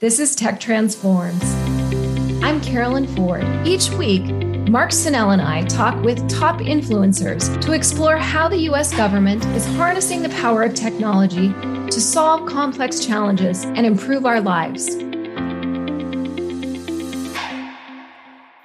This is Tech Transforms. I'm Carolyn Ford. Each week, Mark Senell and I talk with top influencers to explore how the US government is harnessing the power of technology to solve complex challenges and improve our lives.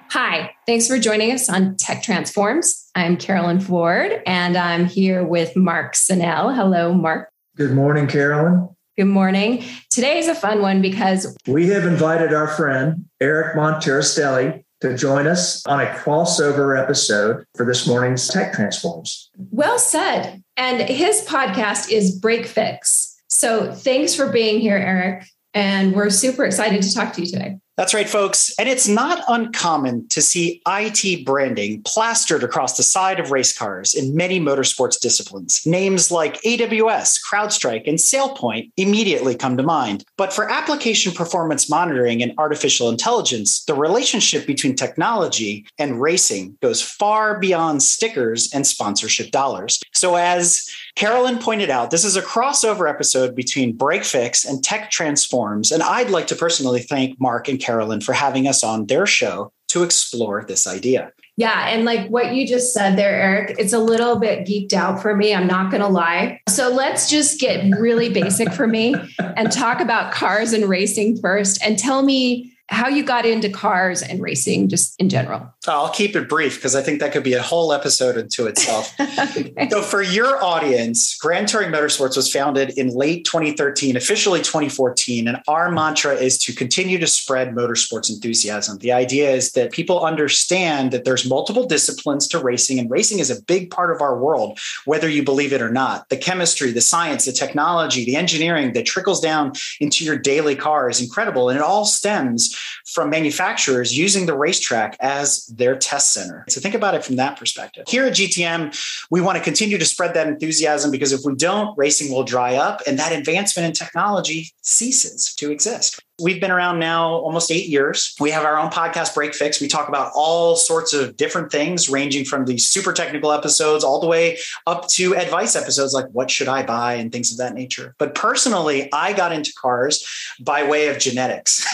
Hi, thanks for joining us on Tech Transforms. I'm Carolyn Ford and I'm here with Mark Senell. Hello, Mark. Good morning, Carolyn. Good morning. Today is a fun one because we have invited our friend Eric Monterastelli to join us on a crossover episode for this morning's Tech Transforms. Well said. And his podcast is Break Fix. So thanks for being here, Eric. And we're super excited to talk to you today. That's right, folks. And it's not uncommon to see IT branding plastered across the side of race cars in many motorsports disciplines. Names like AWS, CrowdStrike, and SailPoint immediately come to mind. But for application performance monitoring and artificial intelligence, the relationship between technology and racing goes far beyond stickers and sponsorship dollars. So, as Carolyn pointed out, this is a crossover episode between Break Fix and Tech Transforms. And I'd like to personally thank Mark and Carolyn for having us on their show to explore this idea. Yeah. And like what you just said there, Eric, it's a little bit geeked out for me. I'm not going to lie. So let's just get really basic for me and talk about cars and racing first and tell me how you got into cars and racing just in general. Oh, I'll keep it brief because I think that could be a whole episode into itself. okay. So, for your audience, Grand Touring Motorsports was founded in late 2013, officially 2014. And our mantra is to continue to spread motorsports enthusiasm. The idea is that people understand that there's multiple disciplines to racing, and racing is a big part of our world, whether you believe it or not. The chemistry, the science, the technology, the engineering that trickles down into your daily car is incredible. And it all stems from manufacturers using the racetrack as their test center. So think about it from that perspective. Here at GTM, we want to continue to spread that enthusiasm because if we don't, racing will dry up and that advancement in technology ceases to exist. We've been around now almost eight years. We have our own podcast, Break Fix. We talk about all sorts of different things, ranging from the super technical episodes all the way up to advice episodes like what should I buy and things of that nature. But personally, I got into cars by way of genetics.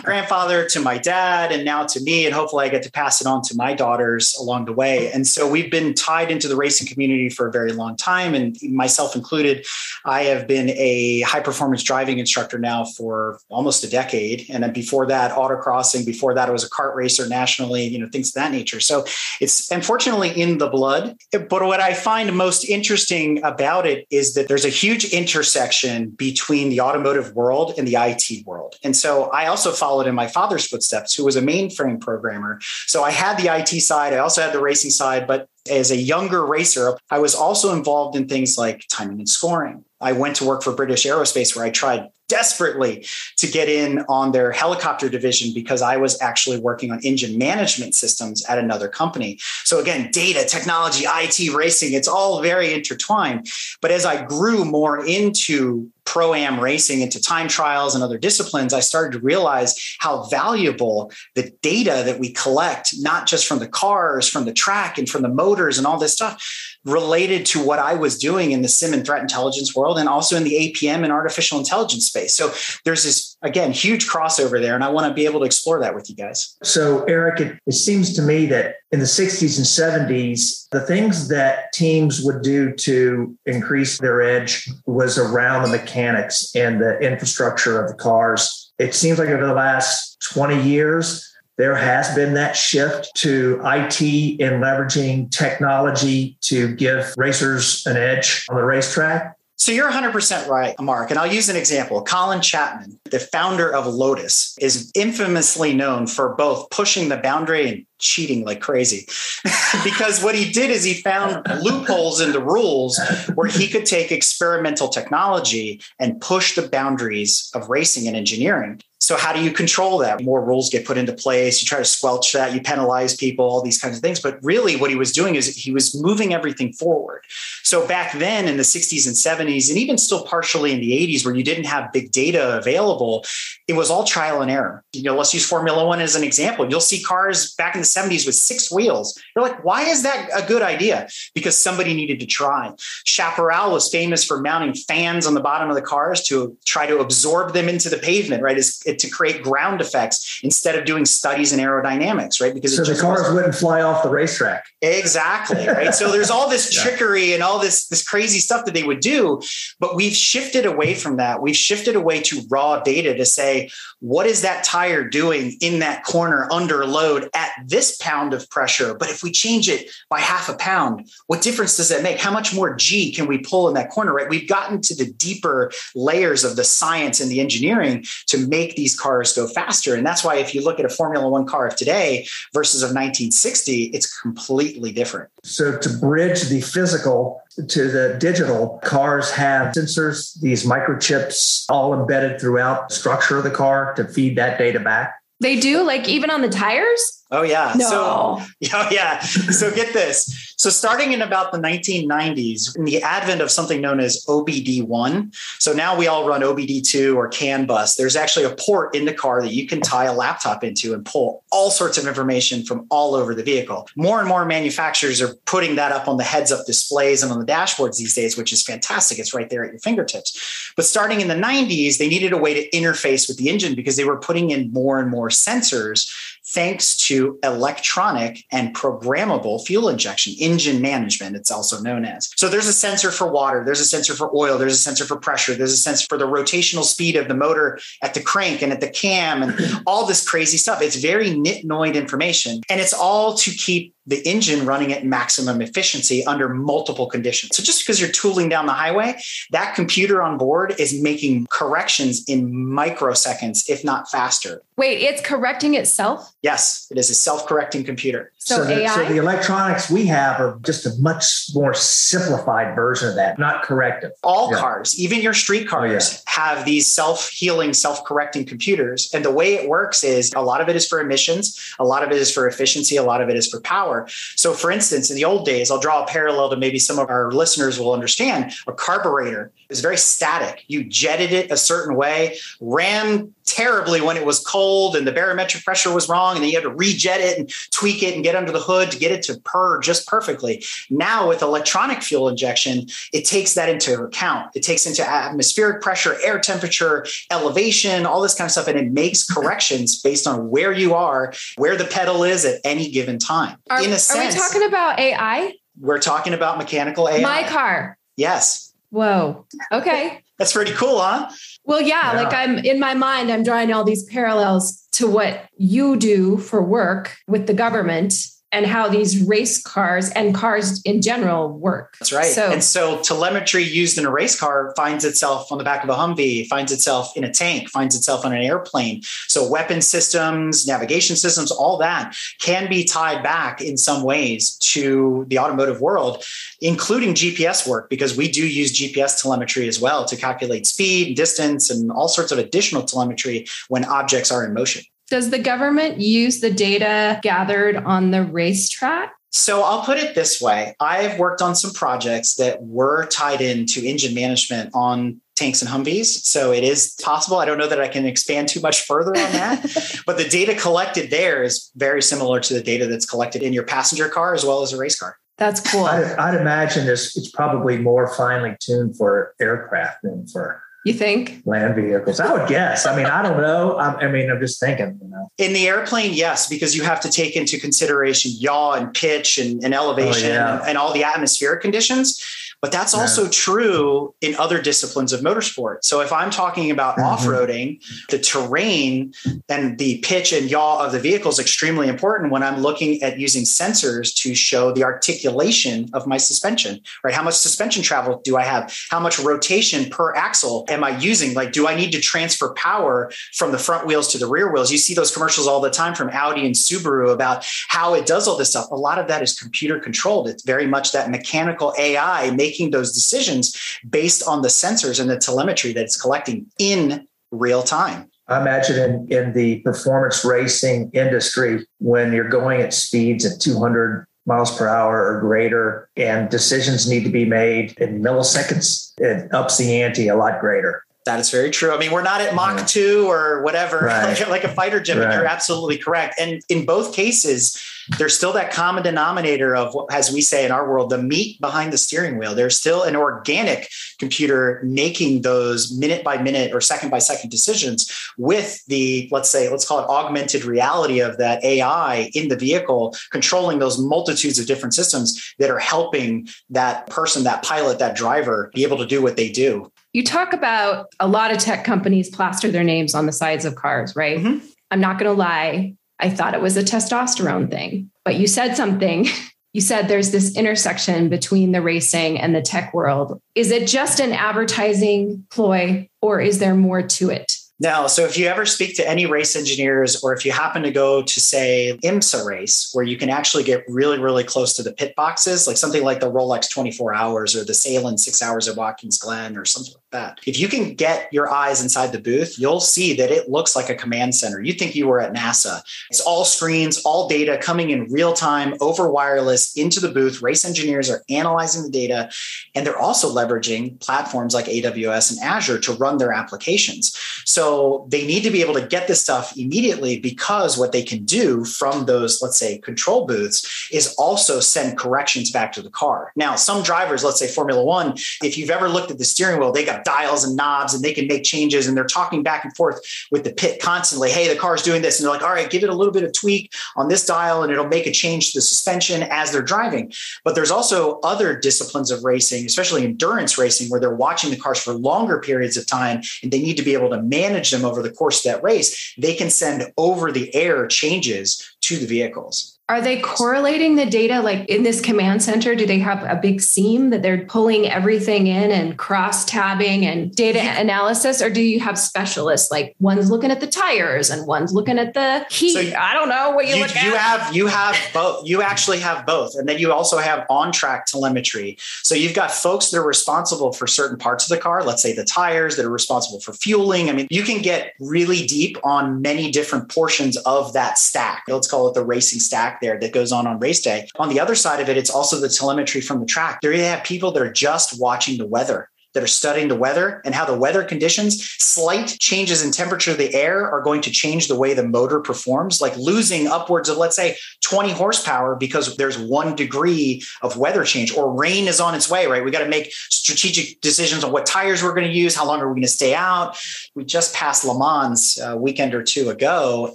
Grandfather to my dad, and now to me. And hopefully, I get to pass it on to my daughters along the way. And so we've been tied into the racing community for a very long time, and myself included. I have been a high performance driving instructor now for almost a decade. And then before that, autocrossing. Before that, I was a kart racer nationally, you know, things of that nature. So it's unfortunately in the blood. But what I find most interesting about it is that there's a huge intersection between the automotive world and the IT world. And so I also followed in my father's footsteps, who was a mainframe programmer. So I had the IT side, I also had the racing side, but as a younger racer, I was also involved in things like timing and scoring. I went to work for British Aerospace where I tried desperately to get in on their helicopter division because I was actually working on engine management systems at another company. So again, data, technology, IT, racing, it's all very intertwined. But as I grew more into pro am racing into time trials and other disciplines, I started to realize how valuable the data that we collect, not just from the cars, from the track, and from the motors and all this stuff, related to what I was doing in the SIEM and threat intelligence world and also in the APM and artificial intelligence space. So there's this, again, huge crossover there. And I want to be able to explore that with you guys. So, Eric, it, it seems to me that in the 60s and 70s, the things that teams would do to increase their edge was around the mechanics and the infrastructure of the cars. It seems like over the last 20 years, there has been that shift to IT and leveraging technology to give racers an edge on the racetrack. So you're 100% right, Mark. And I'll use an example. Colin Chapman, the founder of Lotus, is infamously known for both pushing the boundary and cheating like crazy. because what he did is he found loopholes in the rules where he could take experimental technology and push the boundaries of racing and engineering. So, how do you control that? More rules get put into place. You try to squelch that, you penalize people, all these kinds of things. But really, what he was doing is he was moving everything forward. So, back then in the 60s and 70s, and even still partially in the 80s, where you didn't have big data available, it was all trial and error. You know, let's use Formula One as an example. You'll see cars back in the 70s with six wheels. You're like, why is that a good idea? Because somebody needed to try. Chaparral was famous for mounting fans on the bottom of the cars to try to absorb them into the pavement, right? To create ground effects instead of doing studies in aerodynamics, right? Because so the cars wouldn't fly off the racetrack. Exactly, right? so there's all this trickery and all this this crazy stuff that they would do, but we've shifted away from that. We've shifted away to raw data to say what is that tire doing in that corner under load at this pound of pressure? But if we change it by half a pound, what difference does that make? How much more G can we pull in that corner, right? We've gotten to the deeper layers of the science and the engineering to make these cars go faster. And that's why if you look at a Formula One car of today versus of 1960, it's completely different. So to bridge the physical to the digital, cars have sensors, these microchips all embedded throughout the structure of the car to feed that data back. They do, like even on the tires? Oh yeah. No. So yeah, yeah. So get this. So, starting in about the 1990s, in the advent of something known as OBD1, so now we all run OBD2 or CAN bus, there's actually a port in the car that you can tie a laptop into and pull all sorts of information from all over the vehicle. More and more manufacturers are putting that up on the heads up displays and on the dashboards these days, which is fantastic. It's right there at your fingertips. But starting in the 90s, they needed a way to interface with the engine because they were putting in more and more sensors thanks to electronic and programmable fuel injection, engine management, it's also known as. So there's a sensor for water, there's a sensor for oil, there's a sensor for pressure, there's a sensor for the rotational speed of the motor at the crank and at the cam and all this crazy stuff. It's very nitnoid information. And it's all to keep the engine running at maximum efficiency under multiple conditions. So just because you're tooling down the highway, that computer on board is making corrections in microseconds, if not faster. Wait, it's correcting itself? Yes, it is a self-correcting computer. So, so, the, AI? so the electronics we have are just a much more simplified version of that, not corrective. All yeah. cars, even your street oh, cars, oh, yeah. have these self-healing, self-correcting computers. And the way it works is a lot of it is for emissions, a lot of it is for efficiency, a lot of it is for power. So, for instance, in the old days, I'll draw a parallel to maybe some of our listeners will understand. A carburetor is very static. You jetted it a certain way, ran terribly when it was cold and the barometric pressure was wrong, and then you had to rejet it and tweak it and get under the hood to get it to purr just perfectly. Now, with electronic fuel injection, it takes that into account. It takes into atmospheric pressure, air temperature, elevation, all this kind of stuff, and it makes corrections based on where you are, where the pedal is at any given time. Are, In a sense, are we talking about AI? We're talking about mechanical AI. My car. Yes. Whoa. Okay. That's pretty cool, huh? Well, yeah, yeah, like I'm in my mind, I'm drawing all these parallels to what you do for work with the government and how these race cars and cars in general work. That's right. So, and so telemetry used in a race car finds itself on the back of a Humvee, finds itself in a tank, finds itself on an airplane. So weapon systems, navigation systems, all that can be tied back in some ways to the automotive world, including GPS work, because we do use GPS telemetry as well to calculate speed, distance, and all sorts of additional telemetry when objects are in motion. Does the government use the data gathered on the racetrack? So I'll put it this way I've worked on some projects that were tied into engine management on tanks and Humvees. So it is possible. I don't know that I can expand too much further on that, but the data collected there is very similar to the data that's collected in your passenger car as well as a race car. That's cool. I'd, I'd imagine this, it's probably more finely tuned for aircraft than for you think land vehicles? I would guess. I mean, I don't know. I, I, mean, I'm just thinking. You know, in the airplane, yes, because you have to take into consideration yaw and pitch and, and elevation oh, yeah. and, and all the atmospheric conditions. But that's yeah. also true in other disciplines of motorsport. So if I'm talking about mm-hmm. off-roading, the terrain and the pitch and yaw of the vehicle is extremely important when I'm looking at using sensors to show the articulation of my suspension, right? How much suspension travel do I have? How much rotation per axle am I using? Like, do I need to transfer power from the front wheels to the rear wheels? You see those commercials all the time from Audi and Subaru about how it does all this stuff. A lot of that is computer controlled. It's very much that mechanical AI making making those decisions based on the sensors and the telemetry that it's collecting in real time. I imagine in, in the performance racing industry, when you're going at speeds at 200 miles per hour or greater, and decisions need to be made in milliseconds, it ups the ante a lot greater. That is very true. I mean, we're not at Mach 2 or whatever, right. like, like, a fighter jet, right. you're absolutely correct. And in both cases, there's still that common denominator of, as we say in our world, the meat behind the steering wheel. There's still an organic computer making those minute by minute or second by second decisions with the, let's say, let's call it augmented reality of that AI in the vehicle, controlling those multitudes of different systems that are helping that person, that pilot, that driver be able to do what they do. You talk about a lot of tech companies plaster their names on the sides of cars, right? Mm-hmm. I'm not going to lie. I thought it was a testosterone thing, but you said something. You said there's this intersection between the racing and the tech world. Is it just an advertising ploy or is there more to it? Now, so if you ever speak to any race engineers, or if you happen to go to, say, IMSA race, where you can actually get really, really close to the pit boxes, like something like the Rolex 24 hours or the Sahlen six hours of Watkins Glen or something that. If you can get your eyes inside the booth, you'll see that it looks like a command center. You think you were at NASA. It's all screens, all data coming in real time over wireless into the booth. Race engineers are analyzing the data, and they're also leveraging platforms like AWS and Azure to run their applications. So so they need to be able to get this stuff immediately because what they can do from those, let's say, control booths is also send corrections back to the car. Now, some drivers, let's say Formula One, if you've ever looked at the steering wheel, they got dials and knobs and they can make changes and they're talking back and forth with the pit constantly. Hey, the car's doing this. And they're like, all right, give it a little bit of tweak on this dial and it'll make a change to the suspension as they're driving. But there's also other disciplines of racing, especially endurance racing, where they're watching the cars for longer periods of time and they need to be able to manage them over the course of that race, they can send over the air changes to the vehicles. Are they correlating the data like in this command center? Do they have a big SIEM that they're pulling everything in and cross tabbing and data analysis? Or do you have specialists like one's looking at the tires and one's looking at the heat? So I don't know what you, you look you at. have you have both. You actually have both. And then you also have on-track telemetry. So you've got folks that are responsible for certain parts of the car, let's say the tires that are responsible for fueling. I mean, you can get really deep on many different portions of that stack. Let's call it the racing stack there that goes on on race day. On the other side of it, it's also the telemetry from the track. There you have people that are just watching the weather that are studying the weather and how the weather conditions, slight changes in temperature of the air are going to change the way the motor performs, like losing upwards of, let's say, 20 horsepower because there's one degree of weather change or rain is on its way, right? We got to make strategic decisions on what tires we're going to use, how long are we going to stay out. We just passed Le Mans a weekend or two ago,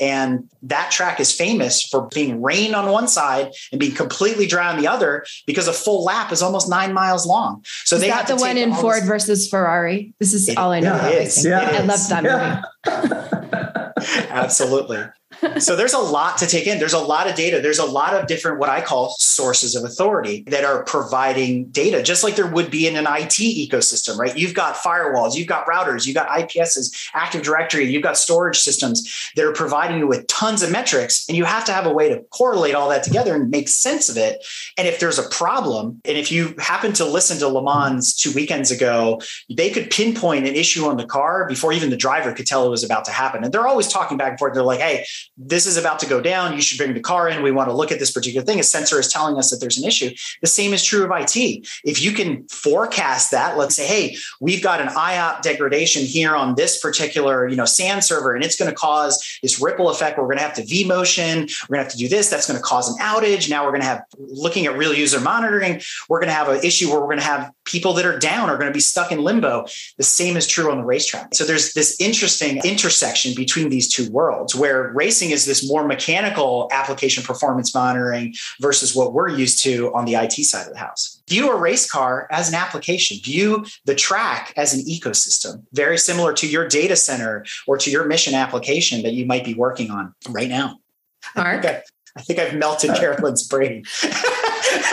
and that track is famous for being rain on one side and being completely dry on the other because a full lap is almost nine miles long. So is they got the one in Ford Ford versus Ferrari. This is it, all I know. Yeah, it yeah, I love that movie. Absolutely so there's a lot to take in. There's a lot of data. There's a lot of different, what I call sources of authority that are providing data, just like there would be in an IT ecosystem, right? You've got firewalls, you've got routers, you've got IPSs, Active Directory, you've got storage systems that are providing you with tons of metrics. And you have to have a way to correlate all that together and make sense of it. And if there's a problem, and if you happen to listen to Le Mans two weekends ago, they could pinpoint an issue on the car before even the driver could tell it was about to happen. And they're always talking back and forth. They're like, hey, this is about to go down. You should bring the car in. We want to look at this particular thing. A sensor is telling us that there's an issue. The same is true of IT. If you can forecast that, let's say, hey, we've got an IOP degradation here on this particular, you know, SAN server, and it's going to cause this ripple effect. We're going to have to vMotion. We're going to have to do this. That's going to cause an outage. Now we're going to have looking at real user monitoring. We're going to have an issue where we're going to have people that are down are going to be stuck in limbo. The same is true on the racetrack. So there's this interesting intersection between these two worlds where racing is this more mechanical application performance monitoring versus what we're used to on the IT side of the house. View a race car as an application, view the track as an ecosystem, very similar to your data center or to your mission application that you might be working on right now. Mark? I, I think I've melted Carolyn's brain.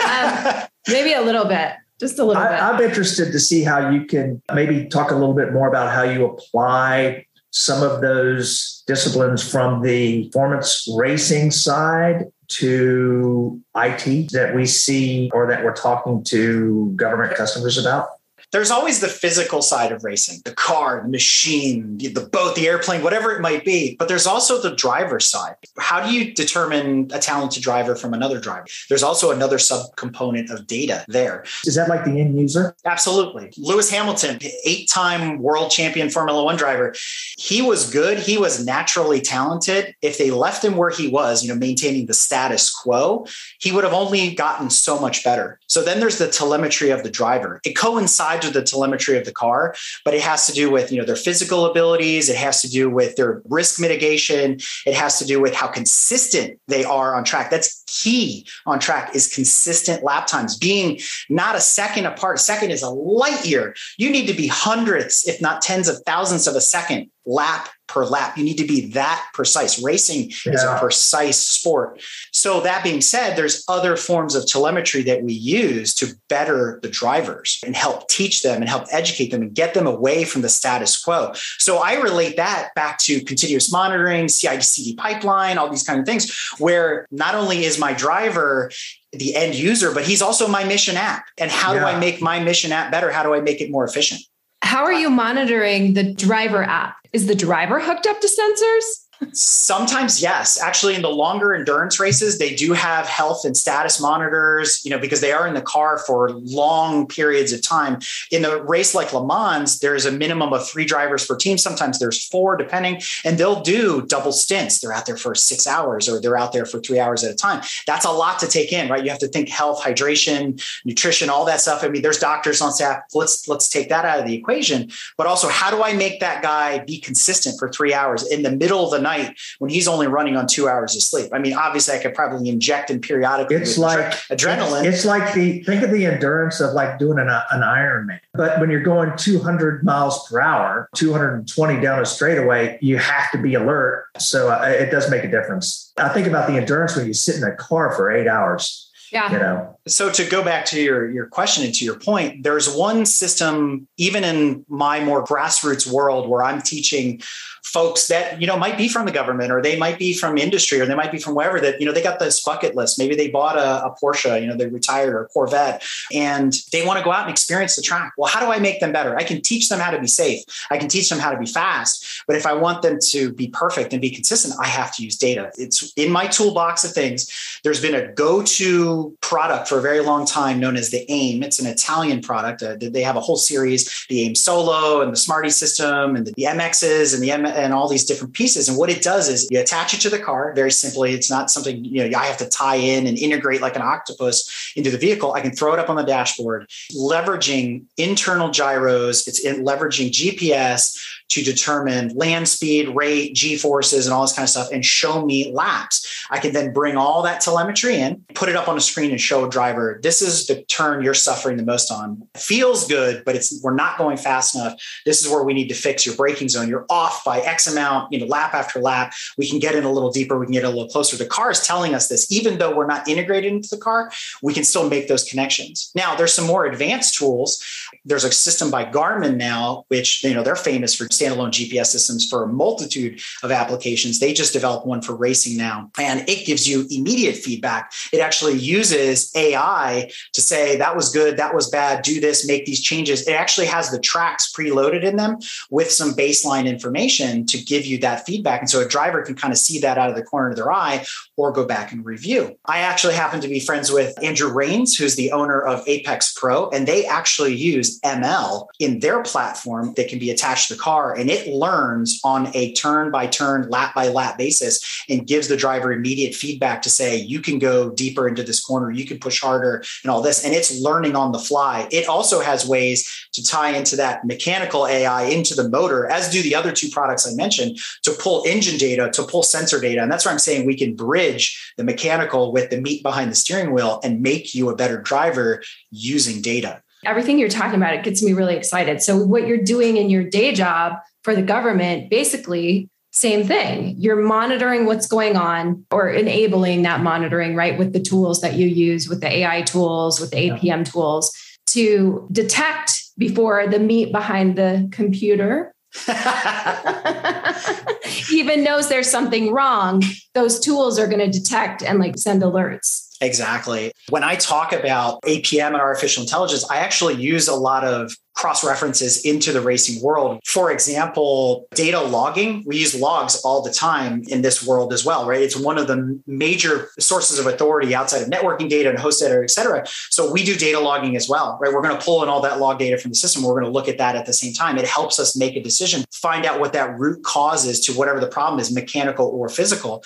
um, maybe a little bit just a little I, bit. I'm interested to see how you can maybe talk a little bit more about how you apply some of those disciplines from the performance racing side to IT that we see or that we're talking to government customers about? There's always the physical side of racing the car, the machine, the boat, the airplane, whatever it might be. But there's also the driver side. How do you determine a talented driver from another driver? There's also another subcomponent of data there. Is that like the end user? Absolutely. Lewis Hamilton, eight time world champion Formula One driver, he was good. He was naturally talented. If they left him where he was, you know, maintaining the status quo, he would have only gotten so much better. So then there's the telemetry of the driver. It coincides with the telemetry of the car, but it has to do with, you know, their physical abilities. It has to do with their risk mitigation. It has to do with how consistent they are on track. That's key on track is consistent lap times being not a second apart. A second is a light year. You need to be hundreds, if not tens of thousands of a second lap per lap. You need to be that precise. Racing yeah. is a precise sport. So, that being said, there's other forms of telemetry that we use to better the drivers and help teach them and help educate them and get them away from the status quo. So, I relate that back to continuous monitoring, CI CD pipeline, all these kind of things, where not only is my driver the end user, but he's also my mission app. And how yeah. do I make my mission app better? How do I make it more efficient? How are you monitoring the driver app? Is the driver hooked up to sensors? Sometimes, yes. Actually, in the longer endurance races, they do have health and status monitors, you know, because they are in the car for long periods of time. In a race like Le Mans, there's a minimum of three drivers per team. Sometimes there's four, depending, and they'll do double stints. They're out there for six hours or they're out there for three hours at a time. That's a lot to take in, right? You have to think health, hydration, nutrition, all that stuff. I mean, there's doctors on staff. Let's let's take that out of the equation. But also, how do I make that guy be consistent for three hours in the middle of the night? Night when he's only running on two hours of sleep. I mean, obviously, I could probably inject him periodically. It's like adrenaline. It's, it's, like the think of the endurance of like doing an, an Ironman. But when you're going 200 miles per hour, 220 down a straightaway, you have to be alert. So uh, it does make a difference. I think about the endurance when you sit in a car for eight hours yeah. You know. So to go back to your your question and to your point, there's one system even in my more grassroots world where I'm teaching folks that you know might be from the government or they might be from industry or they might be from wherever that you know they got this bucket list. Maybe they bought a, a porsche you know they retired or corvette and they want to go out and experience the track. Well how do i make them better? I can teach them how to be safe. I can teach them how to be fast. But if i want them to be perfect and be consistent i have to use data. It's in my toolbox of things. There's been a go-to product for a very long time known as the aim it's an italian product uh, they have a whole series the aim solo and the smarty system and the, the mx's and the M- and all these different pieces. And what it does is you attach it to the car very simply. It's not something, you know, I have to tie in and integrate like an octopus into the vehicle. I can throw it up on the dashboard, leveraging internal gyros. It's in leveraging GPS to determine land speed, rate, G forces, and all this kind of stuff, and show me laps. I can then bring all that telemetry in, put it up on a screen, and show a driver this is the turn you're suffering the most on. feels good, but it's we're not going fast enough. This is where we need to fix your braking zone. You're off by X amount, you know, lap after lap. We can get in a little deeper. We can get a little closer. The car is telling us this, even though we're not integrated into the car, we can still make those connections. Now, there's some more advanced tools. There's a system by Garmin now, which you know they're famous for standalone GPS systems for a multitude of applications. They just developed one for racing now, and it gives you immediate feedback. It actually uses AI to say that was good, that was bad, do this, make these changes. It actually has the tracks preloaded in them with some baseline information to give you that feedback. And so a driver can kind of see that out of the corner of their eye or go back and review. I actually happen to be friends with Andrew Rains, who's the owner of Apex Pro, and they actually use ML in their platform that can be attached to the car and it learns on a turn by turn, lap by lap basis and gives the driver immediate feedback to say, you can go deeper into this corner, you can push harder and all this. And it's learning on the fly. It also has ways to tie into that mechanical AI into the motor, as do the other two products I mentioned, to pull engine data, to pull sensor data. And that's where I'm saying we can bridge the mechanical with the meat behind the steering wheel and make you a better driver using data everything you're talking about it gets me really excited. So what you're doing in your day job for the government basically same thing. You're monitoring what's going on or enabling that monitoring right with the tools that you use with the ai tools with the apm yeah. tools to detect before the meat behind the computer. Even knows there's something wrong those tools are going to detect and like send alerts Exactly. When I talk about APM and artificial intelligence, I actually use a lot of cross references into the racing world. For example, data logging, we use logs all the time in this world as well, right? It's one of the major sources of authority outside of networking data and host data, et cetera. So we do data logging as well, right? We're going to pull in all that log data from the system. We're going to look at that at the same time. It helps us make a decision, find out what that root cause is to whatever the problem is, mechanical or physical.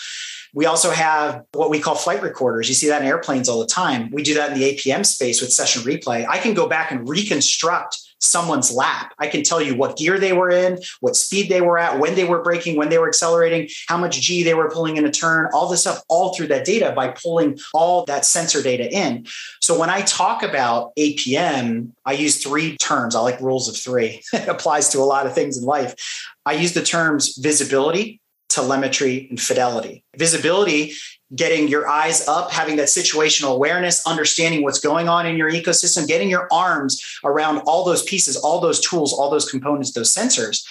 We also have what we call flight recorders. You see that in airplanes all the time. We do that in the APM space with session replay. I can go back and reconstruct someone's lap. I can tell you what gear they were in, what speed they were at, when they were braking, when they were accelerating, how much G they were pulling in a turn, all this stuff, all through that data by pulling all that sensor data in. So when I talk about APM, I use three terms. I like rules of three. it applies to a lot of things in life. I use the terms visibility, telemetry, and fidelity. Visibility getting your eyes up, having that situational awareness, understanding what's going on in your ecosystem, getting your arms around all those pieces, all those tools, all those components, those sensors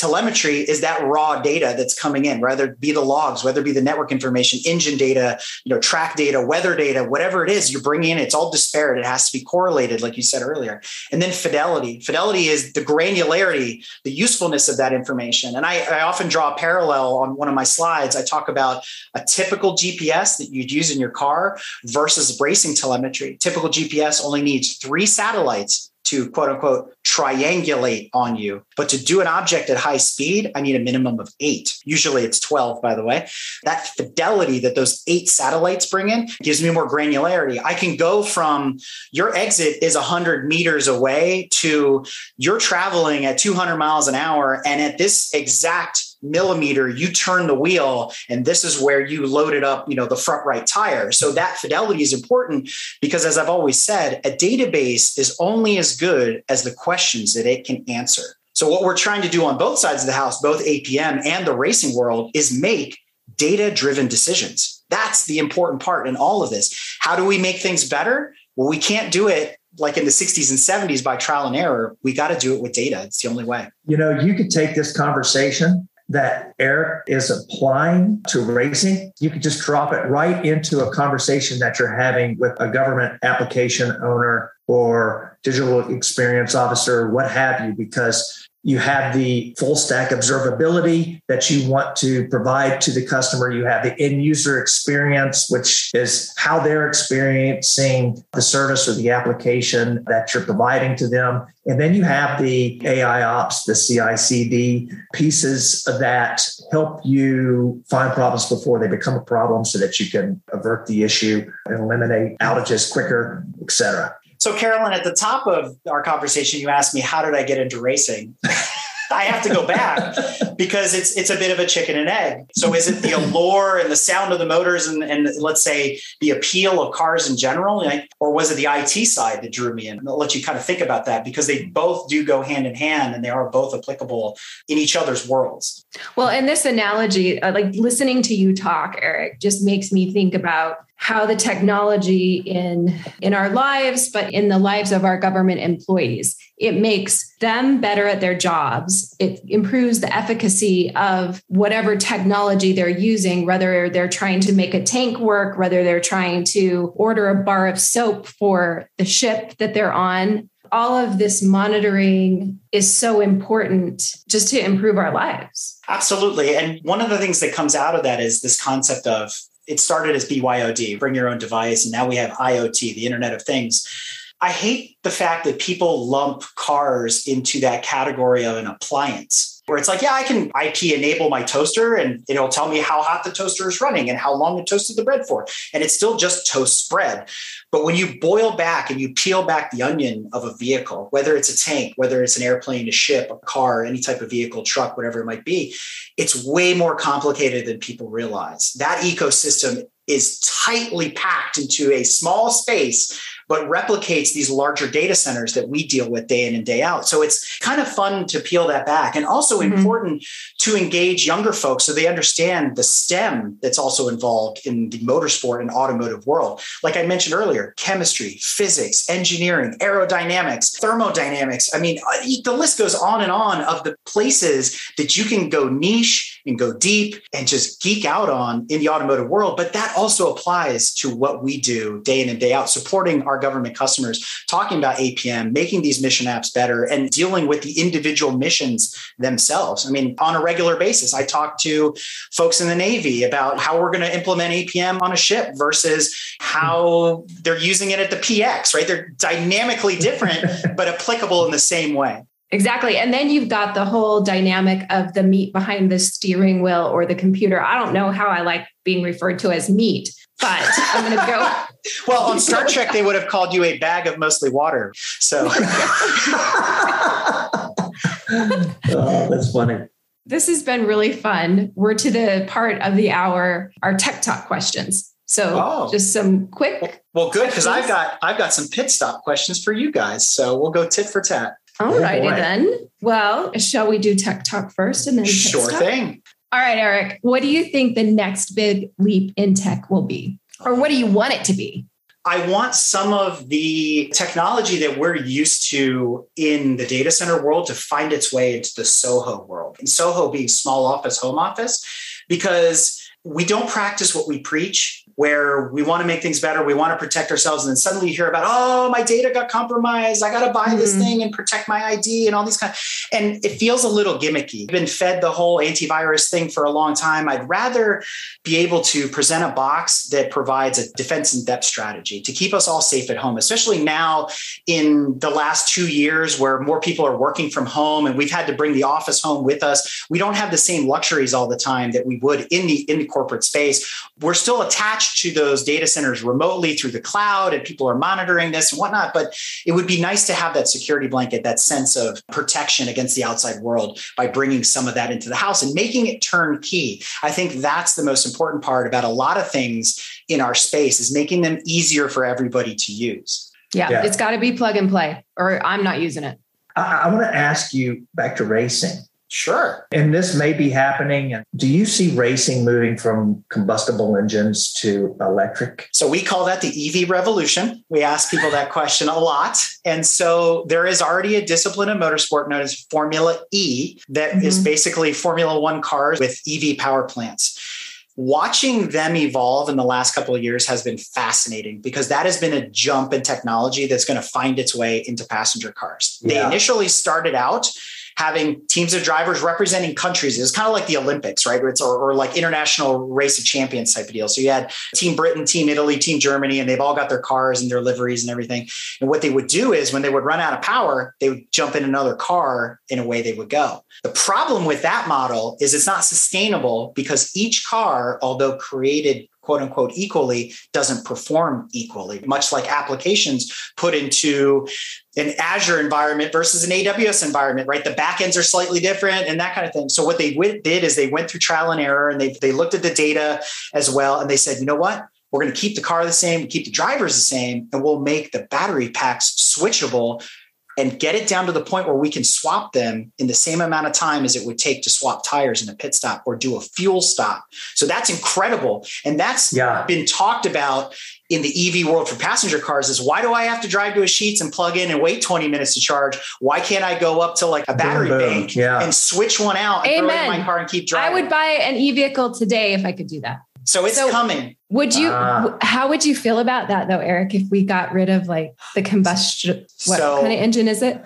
telemetry is that raw data that's coming in, whether it be the logs, whether it be the network information, engine data, you know, track data, weather data, whatever it is you're bringing in, it's all disparate. It has to be correlated, like you said earlier. And then fidelity. Fidelity is the granularity, the usefulness of that information. And I, I often draw a parallel on one of my slides. I talk about a typical GPS that you'd use in your car versus bracing telemetry. Typical GPS only needs three satellites to quote unquote triangulate on you. But to do an object at high speed, I need a minimum of eight. Usually it's 12, by the way. That fidelity that those eight satellites bring in gives me more granularity. I can go from your exit is 100 meters away to you're traveling at 200 miles an hour. And at this exact millimeter you turn the wheel and this is where you loaded up you know the front right tire. So that fidelity is important because as i've always said a database is only as good as the questions that it can answer. So what we're trying to do on both sides of the house both apm and the racing world is make data driven decisions. That's the important part in all of this. How do we make things better? Well we can't do it like in the 60s and 70s by trial and error. We got to do it with data. It's the only way. You know you could take this conversation that Eric is applying to racing, you could just drop it right into a conversation that you're having with a government application owner or digital experience officer, what have you, because you have the full stack observability that you want to provide to the customer. You have the end user experience, which is how they're experiencing the service or the application that you're providing to them. And then you have the AI ops, the CI CD pieces that help you find problems before they become a problem so that you can avert the issue and eliminate outages quicker, et cetera. So, Carolyn, at the top of our conversation, you asked me, How did I get into racing? I have to go back because it's it's a bit of a chicken and egg. So is it the allure and the sound of the motors and, and let's say the appeal of cars in general, or was it the IT side that drew me in? I'll let you kind of think about that because they both do go hand in hand and they are both applicable in each other's worlds. Well, and this analogy, uh, like listening to you talk, Eric, just makes me think about how the technology in in our lives but in the lives of our government employees it makes them better at their jobs it improves the efficacy of whatever technology they're using whether they're trying to make a tank work whether they're trying to order a bar of soap for the ship that they're on all of this monitoring is so important just to improve our lives. Absolutely. And one of the things that comes out of that is this concept of it started as BYOD, bring your own device, and now we have IoT, the Internet of Things. I hate the fact that people lump cars into that category of an appliance where it's like, yeah, I can IP enable my toaster and it'll tell me how hot the toaster is running and how long it toasted the bread for. And it's still just toast spread. But when you boil back and you peel back the onion of a vehicle, whether it's a tank, whether it's an airplane, a ship, a car, any type of vehicle, truck, whatever it might be, it's way more complicated than people realize. That ecosystem is tightly packed into a small space but replicates these larger data centers that we deal with day in and day out. So it's kind of fun to peel that back and also mm-hmm. important to engage younger folks so they understand the STEM that's also involved in the motorsport and automotive world. Like I mentioned earlier, chemistry, physics, engineering, aerodynamics, thermodynamics. I mean, uh, the list goes on and on of the places that you can go niche and go deep and just geek out on in the automotive world. But that also applies to what we do day in and day out, supporting our government customers, talking about APM, making these mission apps better, and dealing with the individual missions themselves. I mean, on a regular basis, I talk to folks in the Navy about how we're going to implement APM on a ship versus how they're using it at the PX, right? They're dynamically different, but applicable in the same way. Exactly. And then you've got the whole dynamic of the meat behind the steering wheel or the computer. I don't know how I like being referred to as meat, but I'm going to go. well, on Star Trek, they would have called you a bag of mostly water. So. oh, that's funny. This has been really fun. We're to the part of the hour, our tech talk questions. So oh. just some quick. Well, good because I've got I've got some pit stop questions for you guys. So we'll go tit for tat. All righty oh then. Well, shall we do tech talk first and then sure thing. All right, Eric. What do you think the next big leap in tech will be, or what do you want it to be? I want some of the technology that we're used to in the data center world to find its way into the Soho world. And Soho being small office, home office, because we don't practice what we preach where we want to make things better, we want to protect ourselves, and then suddenly you hear about, oh, my data got compromised. I got to buy mm-hmm. this thing and protect my ID and all these kind. Of, and it feels a little gimmicky. I've been fed the whole antivirus thing for a long time. I'd rather be able to present a box that provides a defense in depth strategy to keep us all safe at home, especially now in the last two years where more people are working from home and we've had to bring the office home with us. We don't have the same luxuries all the time that we would in the in the corporate space. We're still attached to those data centers remotely through the cloud and people are monitoring this and whatnot. But it would be nice to have that security blanket, that sense of protection against the outside world by bringing some of that into the house and making it turnkey. I think that's the most important part about a lot of things in our space is making them easier for everybody to use. Yeah, yeah. it's got to be plug and play, or I'm not using it. I, I want to ask you back to racing. Sure. And this may be happening. Do you see racing moving from combustible engines to electric? So we call that the EV revolution. We ask people that question a lot. And so there is already a discipline of motorsport known as Formula E that mm-hmm. is basically Formula One cars with EV power plants watching them evolve in the last couple of years has been fascinating because that has been a jump in technology that's going to find its way into passenger cars. Yeah. They initially started out having teams of drivers representing countries. It's kind of like the Olympics, right? It's or, or, like international race of champions type of deal. So you had Team Britain, Team Italy, Team Germany, and they've all got their cars and their liveries and everything. And what they would do is when they would run out of power, they would jump in another car in a way they would go. The problem with that model is it's not sustainable because each car, although created quote unquote equally doesn't perform equally, much like applications put into an Azure environment versus an AWS environment, right? The backends are slightly different and that kind of thing. So what they did is they went through trial and error and they, they looked at the data as well. And they said, you know what? We're going to keep the car the same, keep the drivers the same, and we'll make the battery packs switchable and get it down to the point where we can swap them in the same amount of time as it would take to swap tires in a pit stop or do a fuel stop. So that's incredible. And that's yeah. been talked about in the EV world for passenger cars is why do I have to drive to a Sheetz and plug in and wait 20 minutes to charge? Why can't I go up to like a battery boom, boom. bank yeah. and switch one out and Amen. throw it in my car and keep driving? I would buy an e vehicle today if I could do that. So it's so coming. Would you? Uh, how would you feel about that though, Eric? If we got rid of like the combustion, what so, kind of engine is it?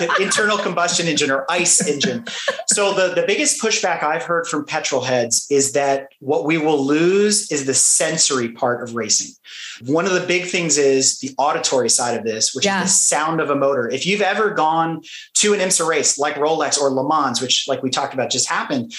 internal combustion engine or ICE engine. So the the biggest pushback I've heard from petrol heads is that what we will lose is the sensory part of racing. One of the big things is the auditory side of this, which yeah. is the sound of a motor. If you've ever gone to an IMSA race like Rolex or Le Mans, which like we talked about just happened,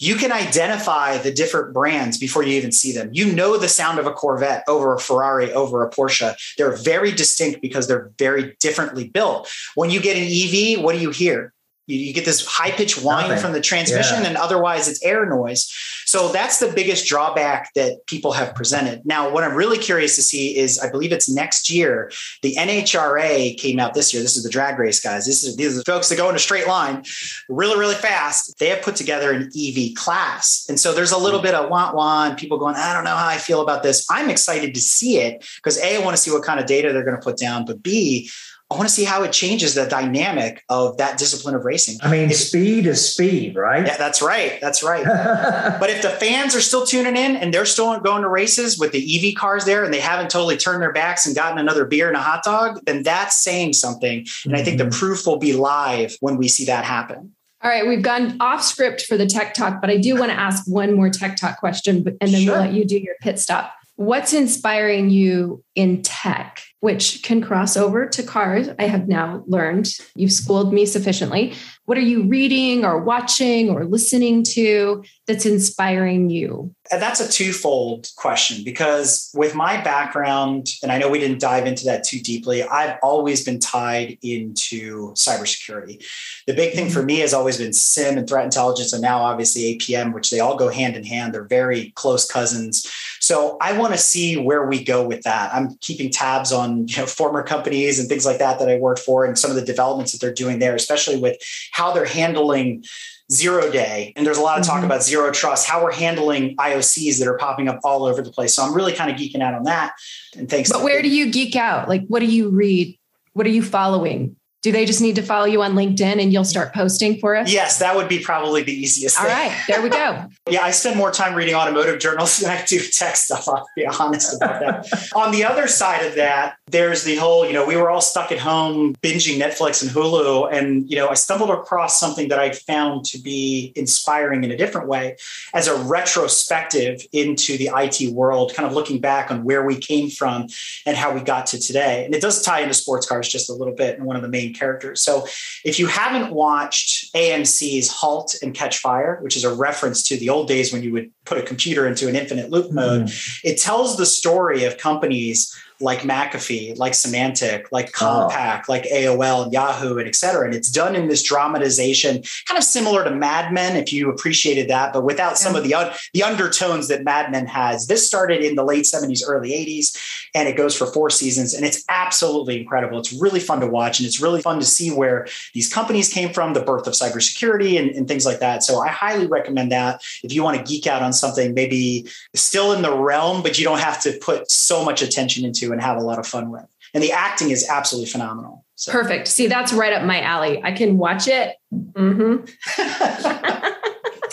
you can identify the different brands before you even see them. You know the sound of a Corvette over a Ferrari, over a Porsche. They're very distinct because they're very differently built. When you get an EV, what do you hear? You, you get this high pitched whine Nothing. from the transmission, Yeah. and otherwise it's air noise. So that's the biggest drawback that people have presented. Now, what I'm really curious to see is I believe it's next year. The NHRA came out this year. This is the drag race guys. This is these are the folks that go in a straight line really, really fast. They have put together an EV class. And so there's a little bit of want want, people going, I don't know how I feel about this. I'm excited to see it because A, I want to see what kind of data they're going to put down, but B, I want to see how it changes the dynamic of that discipline of racing. I mean, If- speed is speed, right? Yeah, that's right. That's right. But if the fans are still tuning in and they're still going to races with the EV cars there and they haven't totally turned their backs and gotten another beer and a hot dog, then that's saying something. And I think the mm-hmm. proof will be live when we see that happen. All right, we've gone off script for the tech talk, but I do want to ask one more tech talk question, and then Sure. we'll let you do your pit stop. What's inspiring you in tech, which can cross over to cars? I have now learned. You've schooled me sufficiently. What are you reading or watching or listening to that's inspiring you? And that's a twofold question because with my background, and I know we didn't dive into that too deeply, I've always been tied into cybersecurity. The big thing for me has always been SIEM and threat intelligence, and now obviously APM, which they all go hand in hand. They're very close cousins. So I want to see where we go with that. I'm keeping tabs on you know, former companies and things like that that I worked for, and some of the developments that they're doing there, especially with how they're handling zero day. And there's a lot of talk Mhm. about zero trust, how we're handling IOCs that are popping up all over the place. So I'm really kind of geeking out on that. And thanks. But where do you geek out? Like, what do you read? What are you following? Do they just need to follow you on LinkedIn and you'll start posting for us? Yes, that would be probably the easiest All thing. right, there we go. Yeah, I spend more time reading automotive journals than I do tech stuff. I'll be honest about that. On the other side of that, there's the whole, you know, we were all stuck at home binging Netflix and Hulu. And, you know, I stumbled across something that I found to be inspiring in a different way as a retrospective into the IT world, kind of looking back on where we came from and how we got to today. And it does tie into sports cars just a little bit and one of the main characters. So if you haven't watched AMC's Halt and Catch Fire, which is a reference to the old days when you would put a computer into an infinite loop mode, mm-hmm. it tells the story of companies like McAfee, like Symantec, like oh. Compaq, like AOL and Yahoo, and et cetera. And it's done in this dramatization, kind of similar to Mad Men, if you appreciated that, but without some of the, un- the undertones that Mad Men has. This started in the late 70s, early 80s, and it goes for four seasons. And it's absolutely incredible. It's really fun to watch, and it's really fun to see where these companies came from, the birth of cybersecurity, and, and things like that. So I highly recommend that if you want to geek out on something, maybe still in the realm, but you don't have to put so much attention into and have a lot of fun with. And the acting is absolutely phenomenal. So. Perfect. See, that's right up my alley. I can watch it. hmm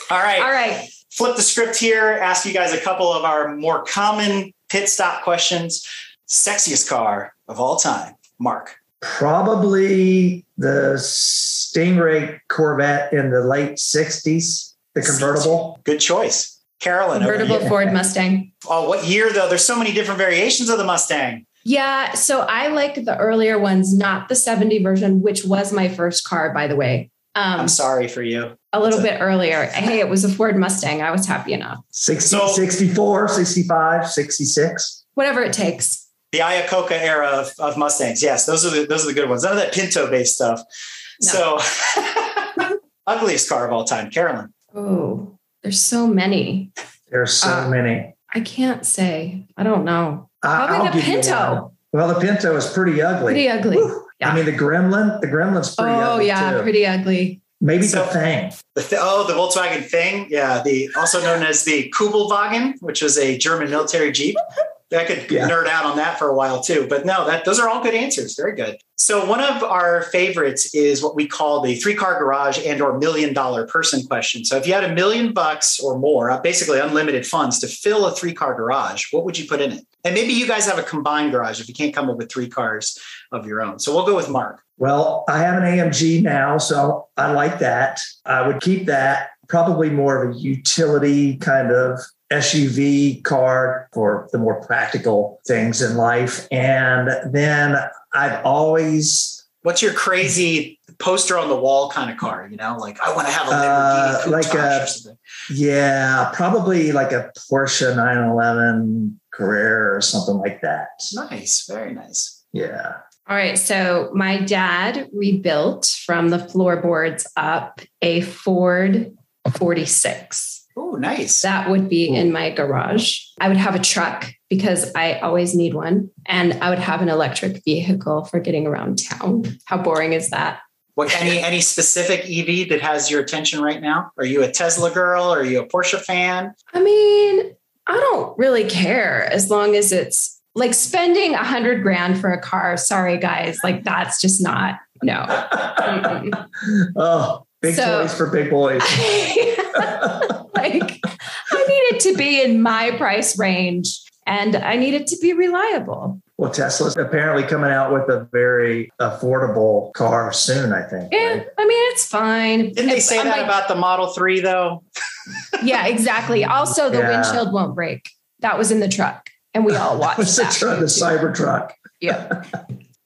All right. All right. Flip the script here, ask you guys a couple of our more common pit stop questions. Sexiest car of all time, Mark. Probably the Stingray Corvette in the late 60s, the convertible. Good choice. Carolyn. over Convertible. Ford Mustang. Oh, what year though? There's so many different variations of the Mustang. Yeah. So I like the earlier ones, not the 70 version, which was my first car, by the way. Um, I'm sorry for you. a little That's bit earlier. Hey, it was a Ford Mustang. I was happy enough. 60, So- 64, 65, 66. Whatever it takes. The Iacocca era of, of Mustangs. Yes, those are the those are the good ones. None of that Pinto based stuff. No. So ugliest car of all time, Carolyn. Oh, there's so many. There's so Uh, many. I can't say. I don't know. I- Probably I'll the give you Pinto. one. Well, the Pinto is pretty ugly. Pretty ugly. Yeah. I mean, the Gremlin, the Gremlin's pretty ugly. Oh ugly yeah, too. pretty ugly. Maybe So- the Thing. The th- oh, the Volkswagen Thing. Yeah, the also known as the Kubelwagen, which was a German military Jeep. I could Yeah. nerd out on that for a while too, but no, that those are all good answers. Very good. So one of our favorites is what we call the three car garage and or million dollar person question. So if you had a million bucks or more, uh, basically unlimited funds to fill a three car garage, what would you put in it? And maybe you guys have a combined garage if you can't come up with three cars of your own. So we'll go with Mark. Well, I have an AMG now, so I like that. I would keep that. Probably more of a utility kind of SUV car for the more practical things in life. And then I've always What's your crazy poster on the wall kind of car? You know, like I want to have a Uh, like a- or something. Yeah, probably like a Porsche 911 Carrera or something like that. Nice, very nice. Yeah. All right. So my dad rebuilt from the floorboards up a Ford 46. Oh, nice. That would be in my garage. I would have a truck because I always need one. And I would have an electric vehicle for getting around town. How boring is that? What any any specific EV that has your attention right now? Are you a Tesla girl? Are you a Porsche fan? I mean, I don't really care as long as it's like spending a hundred grand for a car. Sorry, guys, like that's just not no. oh, big so, toys for big boys. like I need it to be in my price range and I need it to be reliable. Well, Tesla's apparently coming out with a very affordable car soon, I think. Yeah, right? I mean, it's fine. Didn't they say I'm that like, about the Model 3, though? yeah, exactly. Also, the yeah. windshield won't break. That was in the truck, and we all watched that. the, truck, the cyber truck. Yeah.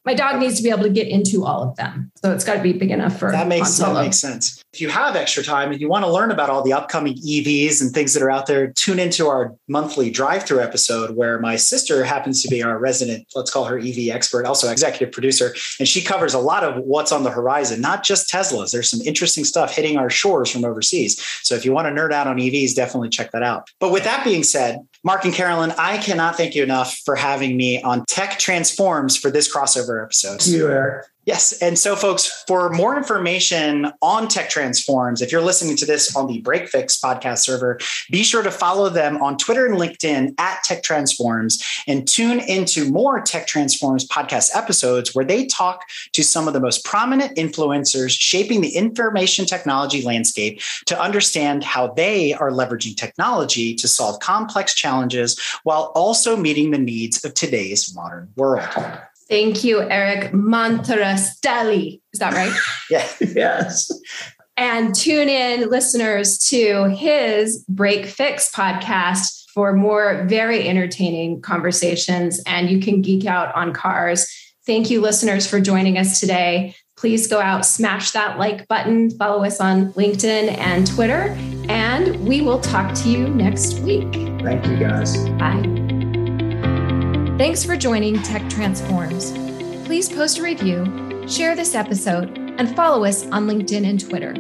My dog needs to be able to get into all of them. So it's got to be big enough for that makes, that makes sense. If you have extra time and you want to learn about all the upcoming EVs and things that are out there, tune into our monthly drive through episode where my sister happens to be our resident, let's call her EV expert, also executive producer. And she covers a lot of what's on the horizon, not just Teslas. There's some interesting stuff hitting our shores from overseas. So if you want to nerd out on EVs, definitely check that out. But with that being said, Mark and Carolyn, I cannot thank you enough for having me on Tech Transforms for this crossover episode. You, Eric. Yes. And so, folks, for more information on Tech Transforms, if you're listening to this on the Break Fix podcast server, be sure to follow them on Twitter and LinkedIn at Tech Transforms and tune into more Tech Transforms podcast episodes where they talk to some of the most prominent influencers shaping the information technology landscape to understand how they are leveraging technology to solve complex challenges while also meeting the needs of today's modern world. Thank you, Eric Montarastelli. Is that right? yeah. Yes. And tune in, listeners, to his Break Fix podcast for more very entertaining conversations. And you can geek out on cars. Thank you, listeners, for joining us today. Please go out, smash that like button, follow us on LinkedIn and Twitter, and we will talk to you next week. Thank you, guys. Bye. Thanks for joining Tech Transforms. Please post a review, share this episode, and follow us on LinkedIn and Twitter.